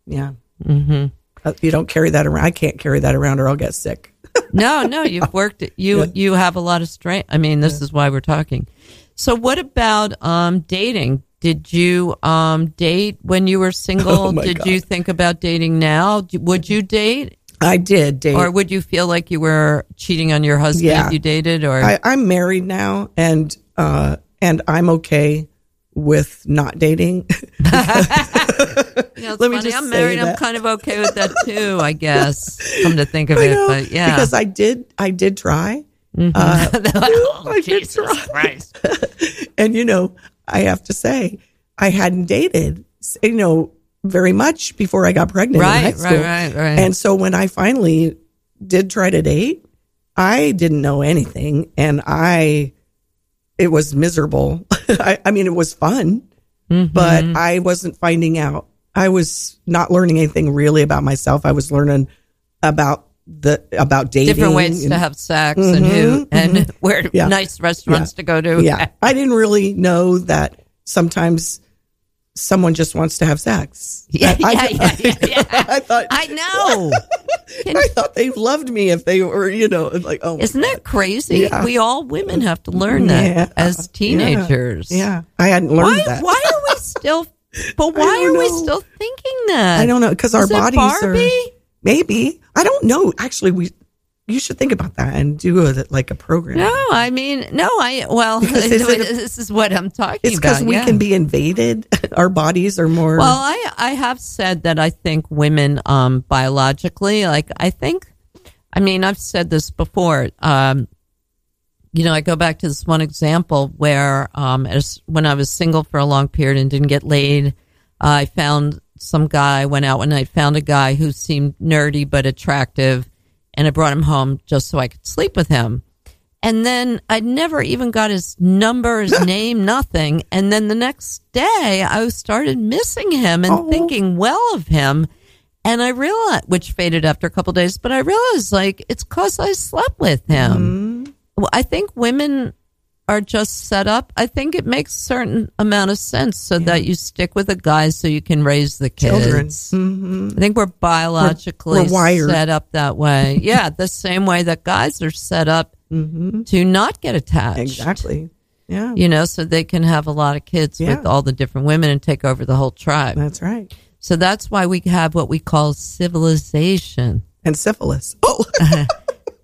yeah. hmm Uh, You don't carry that around. I can't carry that around or I'll get sick. No, no, you've worked it. You Yeah. you have a lot of strength. I mean, this is why we're talking. So, what about um, dating? Did you um, date when you were single? Oh, Did God. you think about dating now? Would you date, I did date. or would you feel like you were cheating on your husband Yeah. if you dated? Or I, I'm married now, and uh, and I'm okay with not dating. You know, Let me funny. just I'm married. I'm kind of okay with that too. I guess. Come to think of I it, know, but yeah. because I did I did try, oh, I did Jesus try. Christ! and you know I have to say I hadn't dated you know very much before I got pregnant Right, right, right, right. And so when I finally did try to date, I didn't know anything, and I it was miserable. I, I mean, it was fun, Mm-hmm. but I wasn't finding out. I was not learning anything really about myself. I was learning about the about dating, different ways and- to have sex and who and where Mm-hmm, Yeah. nice restaurants to go to. yeah, I didn't really know that sometimes someone just wants to have sex. Yeah, I, yeah, yeah, yeah, yeah. I thought I know. I thought they loved me if they were, you know, like oh, Isn't that crazy? Yeah. We all women have to learn that Yeah. as teenagers. Yeah, I hadn't learned Why, that. why are we still, but why are we still thinking that? I don't know because our bodies Barbie? are maybe. I don't know. Actually, we you should think about that and do a, like a program. No, I mean, no, I, well, Because is it- this is what I'm talking it's because we yeah. can be invaded. Our bodies are more. Well, I I have said that I think women um biologically like I think I mean I've said this before um you know I go back to this one example where um as when I was single for a long period and didn't get laid I found some guy went out one night found a guy who seemed nerdy but attractive and I brought him home just so I could sleep with him and then I never even got his number, his name, nothing. And then the next day, I started missing him and Oh. thinking well of him. And I realized, which faded after a couple days, but I realized like it's because I slept with him. Mm-hmm. Well, I think women are just set up. I think it makes certain amount of sense so that you stick with a guy so you can raise the kids. children. hmm I think we're biologically We're- we're set up that way. yeah, the same way that guys are set up to not get attached. Exactly. Yeah, You know, so they can have a lot of kids Yeah. with all the different women and take over the whole tribe. that's right. So that's why we have what we call civilization. And syphilis. Oh,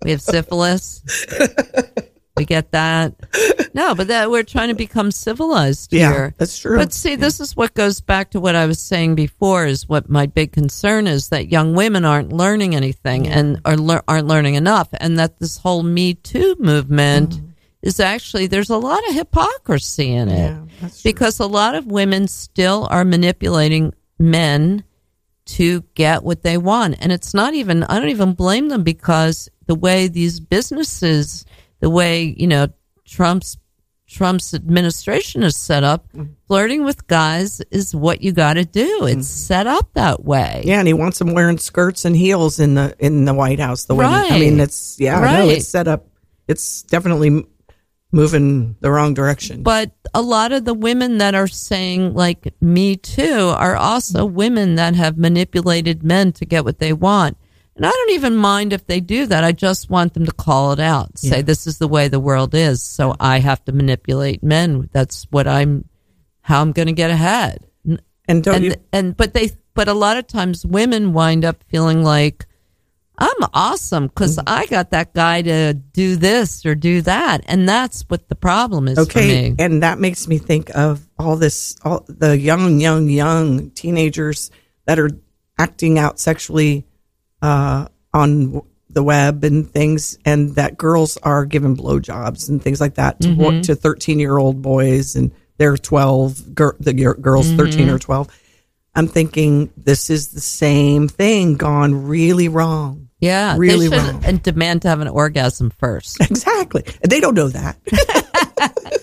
We have syphilis. we get that. No, but that we're trying to become civilized Yeah, here. that's true. But see, this is what goes back to what I was saying before. Is what my big concern is that young women aren't learning anything and are lear- aren't learning enough, and that this whole Me Too movement Mm. is actually there's a lot of hypocrisy in it Yeah, because a lot of women still are manipulating men to get what they want. And it's not even, I don't even blame them because the way these businesses, the way, you know, Trump's, Trump's administration is set up, mm-hmm. flirting with guys is what you got to do. It's mm-hmm. set up that way. yeah, and he wants them wearing skirts and heels in the in the White House. The women. I mean, it's yeah, no, Right. it's set up. It's definitely moving the wrong direction. But a lot of the women that are saying like me too are also women that have manipulated men to get what they want. And I don't even mind if they do that. I just want them to call it out. Say Yeah. this is the way the world is, so I have to manipulate men. That's what I'm how I'm going to get ahead. and don't and you? and but they but a lot of times women wind up feeling like I'm awesome because Mm. I got that guy to do this or do that, and that's what the problem is for Okay, me. and that makes me think of all this, all the young, young, young teenagers that are acting out sexually uh, on the web and things, and that girls are given blowjobs and things like that to Mm-hmm. to thirteen year old boys, and they're twelve. Gir- the gir- girls Mm-hmm. thirteen or twelve. I'm thinking this is the same thing gone really wrong. Yeah, Really wrong. and demand to have an orgasm first. Exactly. They don't know that.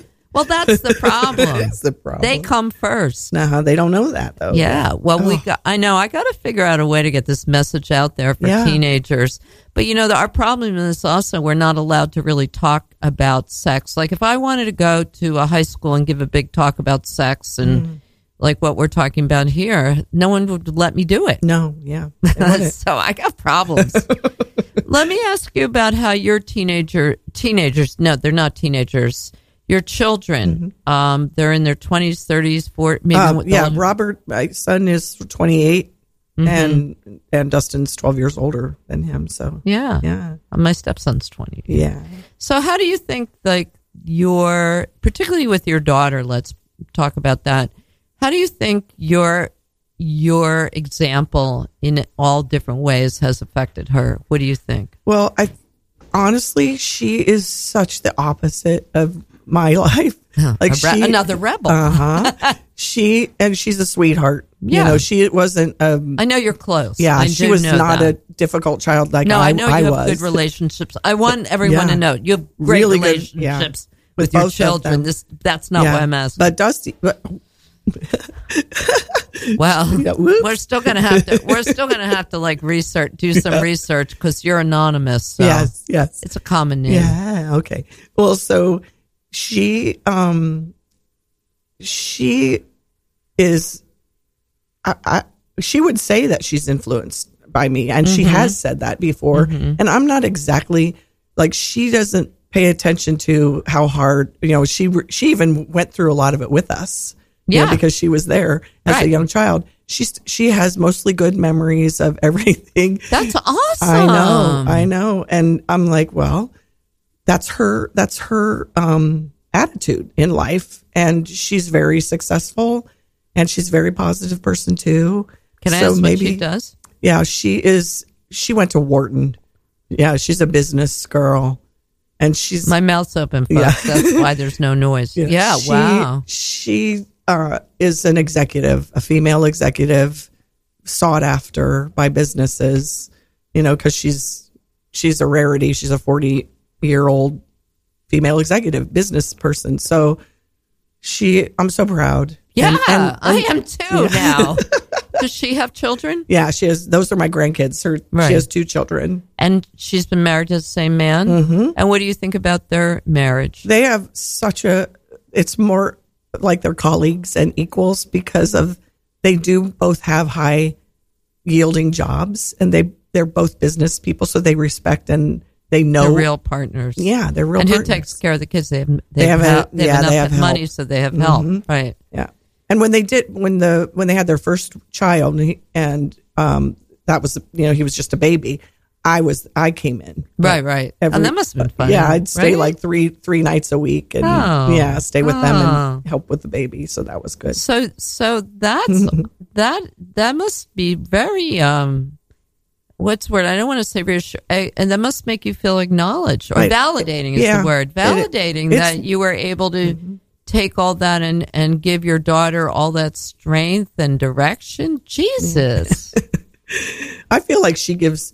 Well, that's the problem. That's the problem. They come first. no, they don't know that though. Yeah. Well, we got, I know I got to figure out a way to get this message out there for Yeah. teenagers. But you know, the, our problem is also we're not allowed to really talk about sex. Like if I wanted to go to a high school and give a big talk about sex and Mm. like what we're talking about here, no one would let me do it. No, yeah. So I got problems. Let me ask you about how your teenager teenagers no, they're not teenagers. Your children, um, they're in their twenties, thirties, four, maybe. Uh, yeah, Robert, my son is 28 Mm-hmm. and and Dustin's 12 years older than him. So yeah, yeah, My stepson's twenty. yeah. So how do you think like your particularly with your daughter, let's talk about that. How do you think your your example in all different ways has affected her? What do you think? Well, I honestly, she is such the opposite of my life. Like re- she, another rebel. uh huh. she and she's a sweetheart. Yeah. You know, she wasn't. Um, I know you're close. yeah, I she was not that. a difficult child like No, I, I, know you have was. good relationships. I want everyone Yeah. to know you have great Really good, yeah. relationships With with, your children. This that's not Yeah. why I'm asking. But Dusty, but well, Yeah, we're still gonna have to. We're still gonna have to like research, do some research because you're anonymous. So yes, yes. it's a common name. Yeah. Okay. Well, so she, um, she is, I, I, she would say that she's influenced by me, and she has said that before. And I'm not exactly like she doesn't pay attention to how hard you know she she even went through a lot of it with us. you know, Yeah. because she was there as a young child. She's she has mostly good memories of everything. That's awesome. I know, I know, and I'm like, well, that's her. That's her um, attitude in life, and she's very successful, and she's a very positive person too. Can I So ask what she does? Yeah, she is. She went to Wharton. Yeah, she's a business girl, and she's My mouth's open, folks. Yeah. That's why there's no noise. Yeah. she- wow. She uh, is an executive, a female executive, sought after by businesses. You know, because she's she's a rarity. She's a forty year old female executive business person. So she, I'm so proud. Yeah, And- and- I am too now. Does she have children? Yeah, she has. Those are my grandkids. Her, Right. she has two children. And she's been married to the same man. Mm-hmm. And what do you think about their marriage? they have such a it's more like they're colleagues and equals because of they do both have high yielding jobs and they they're both business people so they respect and they know They're real partners. yeah they're real and who takes care of the kids? They have they, They have, have a- help- they have yeah, enough they have money, so they have help. Mm-hmm. Right. yeah and when they did when the when they had their first child and, he, and um that was you know he was just a baby i was i came in Right, right. Every- and that must have been fun. yeah i'd stay right? like three three nights a week and Oh. yeah stay with them Oh. and help with the baby so that was good So so that's that that must be very um what's the word? I don't want to say reassure, and that must make you feel acknowledged or Right. validating is Yeah. the word. Validating it's- that you were able to take all that and and give your daughter all that strength and direction. Jesus. I feel like she gives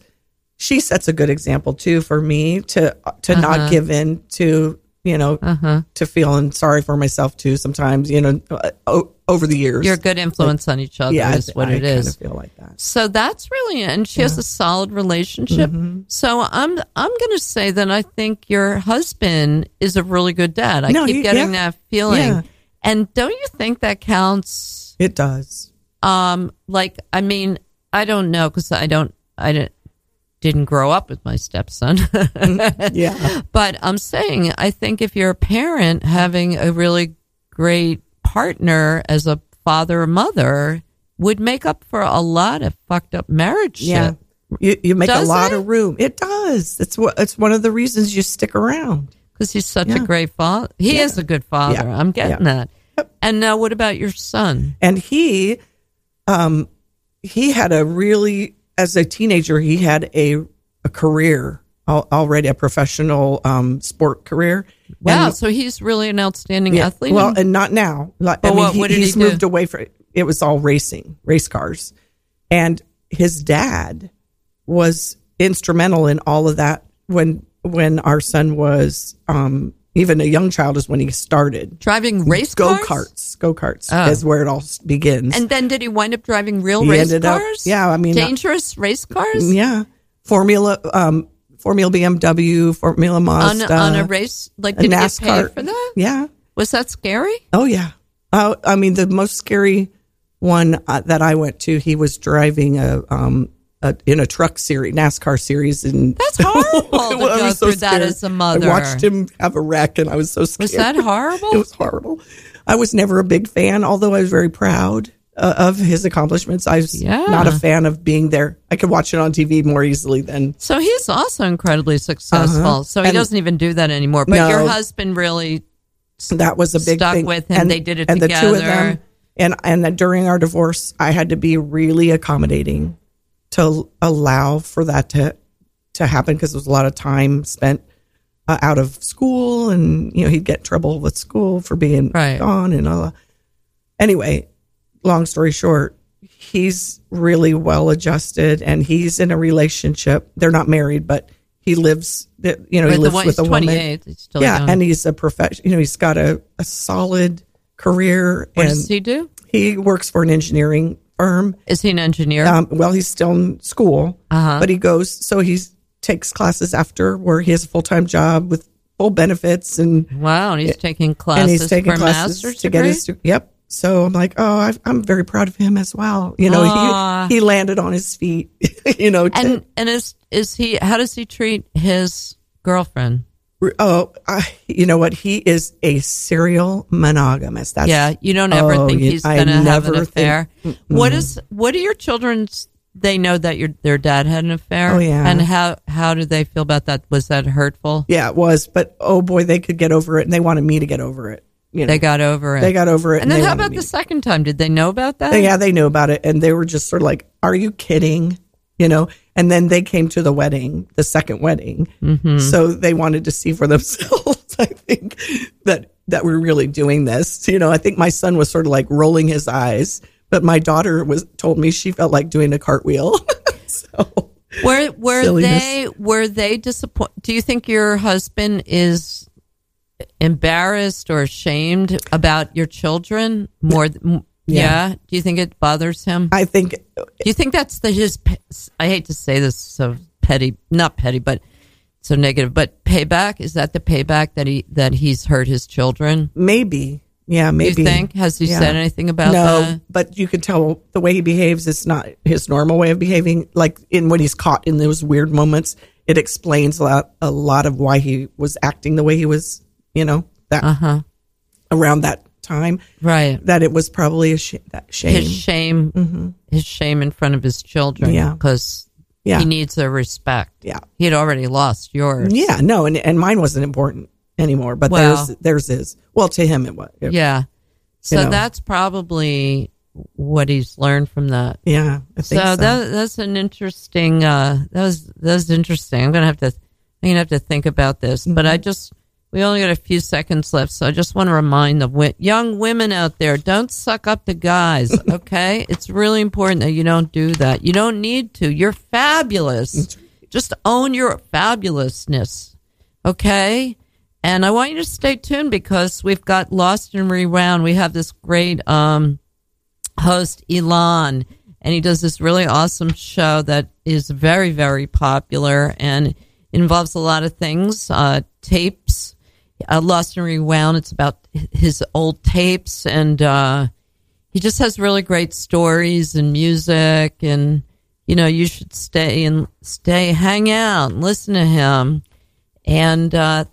she sets a good example too for me to to Uh-huh. not give in to you know uh-huh. to feeling sorry for myself too sometimes you know uh, o- over the years You're a good influence on each other yeah is what I, it I is. kind of feel like that So that's really, it. and she has a solid relationship. Mm-hmm. So I'm, I'm going to say that I think your husband is a really good dad. I No, keep he- getting yeah. that feeling. Yeah. And don't you think that counts? it does Um, like, I mean, I don't know because I don't, I didn't, didn't grow up with my stepson. yeah But I'm saying, I think if you're a parent, having a really great partner as a father or mother would make up for a lot of fucked up marriage yeah shit. you, you make Does a lot it? of room it does it's what it's one of the reasons you stick around Because he's such a great father. He Yeah. is a good father. Yeah. I'm getting Yeah. that. And now, what about your son? and he um he had a really as a teenager he had a a career already a professional um sport career Wow, And- so he's really an outstanding yeah, athlete. well and not now like But i mean what- he, what did he he's do? moved away from it was all racing, race cars. And his dad was instrumental in all of that when when our son was um, even a young child is when he started Driving race go karts. Go karts Oh. is where it all begins. And then did he wind up driving real He race ended up- cars? yeah, I mean, uh, dangerous race cars yeah, Formula um, Formula BMW, Formula on, Mazda, on a race. Like a did NASCAR. for that? Yeah. Was that scary? Oh yeah. Uh, I mean, the most scary one uh, that I went to, he was driving a um a, in a truck series, NASCAR series, and That's horrible to I go was so through that scared. as a mother. I watched him have a wreck, and I was so scared. Was that horrible? it was horrible. I was never a big fan, although I was very proud uh, of his accomplishments. I was Yeah. not a fan of being there. I could watch it on TV more easily than So he's also incredibly successful. Uh-huh. So he And- doesn't even do that anymore. But No. your husband really that was a big Stuck thing. with him. And, They did it and the two of them. And and that during our divorce, I had to be really accommodating to allow for that to to happen because there was a lot of time spent uh, out of school, and you know he'd get trouble with school for being Right. gone and all. That. Anyway, long story short, he's really well adjusted, and he's in a relationship. They're not married, but he lives. You know, he lives one, with a woman 28. He's still yeah, young. and he's a profession. You know, he's got a, a solid career, what and does he do? he works for an engineering firm. Is he an engineer? Um, well, he's still in school, Uh-huh. but he goes. So he takes classes after where he has a full time job with full benefits, and wow, and he's taking classes and he's taking for a classes master's to get degree? his. Yep. So I'm like, oh, I've, I'm very proud of him as well. You know, he he landed on his feet. you know, to- and and is is he? How does he treat his girlfriend? Oh, I, you know what? He is a serial monogamist. That's yeah, you don't ever oh, think he's going to have an never think- affair. What is? What are your children's? They know that your their dad had an affair. Oh, yeah. And how how do they feel about that? Was that hurtful? Yeah, it was. But oh boy, they could get over it, and they wanted me to get over it. You know, They got over it. they got over it. And then they how about the second time? Did they know about that? Yeah, they knew about it, and they were just sort of like, "Are you kidding?" You know. And then they came to the wedding, the second wedding, Mm-hmm. so they wanted to see for themselves. I think that that we're really doing this. You know, I think my son was sort of like rolling his eyes, but my daughter was told me she felt like doing a cartwheel. so Were were Silliness. they were they disappointed? Do you think your husband is embarrassed or ashamed about your children more? th- m- yeah. Do you think it bothers him? I think Do you think that's the his? I hate to say this so petty, not petty, but so negative. But payback is that the payback that he that he's hurt his children? maybe, yeah, Do maybe. you think has he Yeah. said anything about no, that? but you can tell the way he behaves. It's not his normal way of behaving. Like in when he's caught in those weird moments, it explains a lot, a lot of why he was acting the way he was. You know that Uh huh. around that time, Right. that it was probably a sh- that shame. His shame, his shame in front of his children. Yeah. because yeah, he needs their respect. yeah, He had already lost yours. yeah. No, and and mine wasn't important anymore, but Well- theirs theirs is. Well, to him it was. Yeah. So know. that's probably what he's learned from that. yeah. So, so. that that's an interesting. Uh, that was that was interesting. I'm gonna have to. I'm gonna have to think about this. But Mm-hmm. I just we only got a few seconds left, so I just want to remind the young women out there: don't suck up to guys. Okay, it's really important that you don't do that. You don't need to. You're fabulous. Just own your fabulousness. Okay. And I want you to stay tuned because we've got Lost and Rewound. We have this great um, host, Elon, and he does this really awesome show that is very, very popular and involves a lot of things uh, tapes, uh, Lost and Rewound. It's about his old tapes, and uh, he just has really great stories and music. And, you know, you should stay and stay, hang out, listen to him. And uh,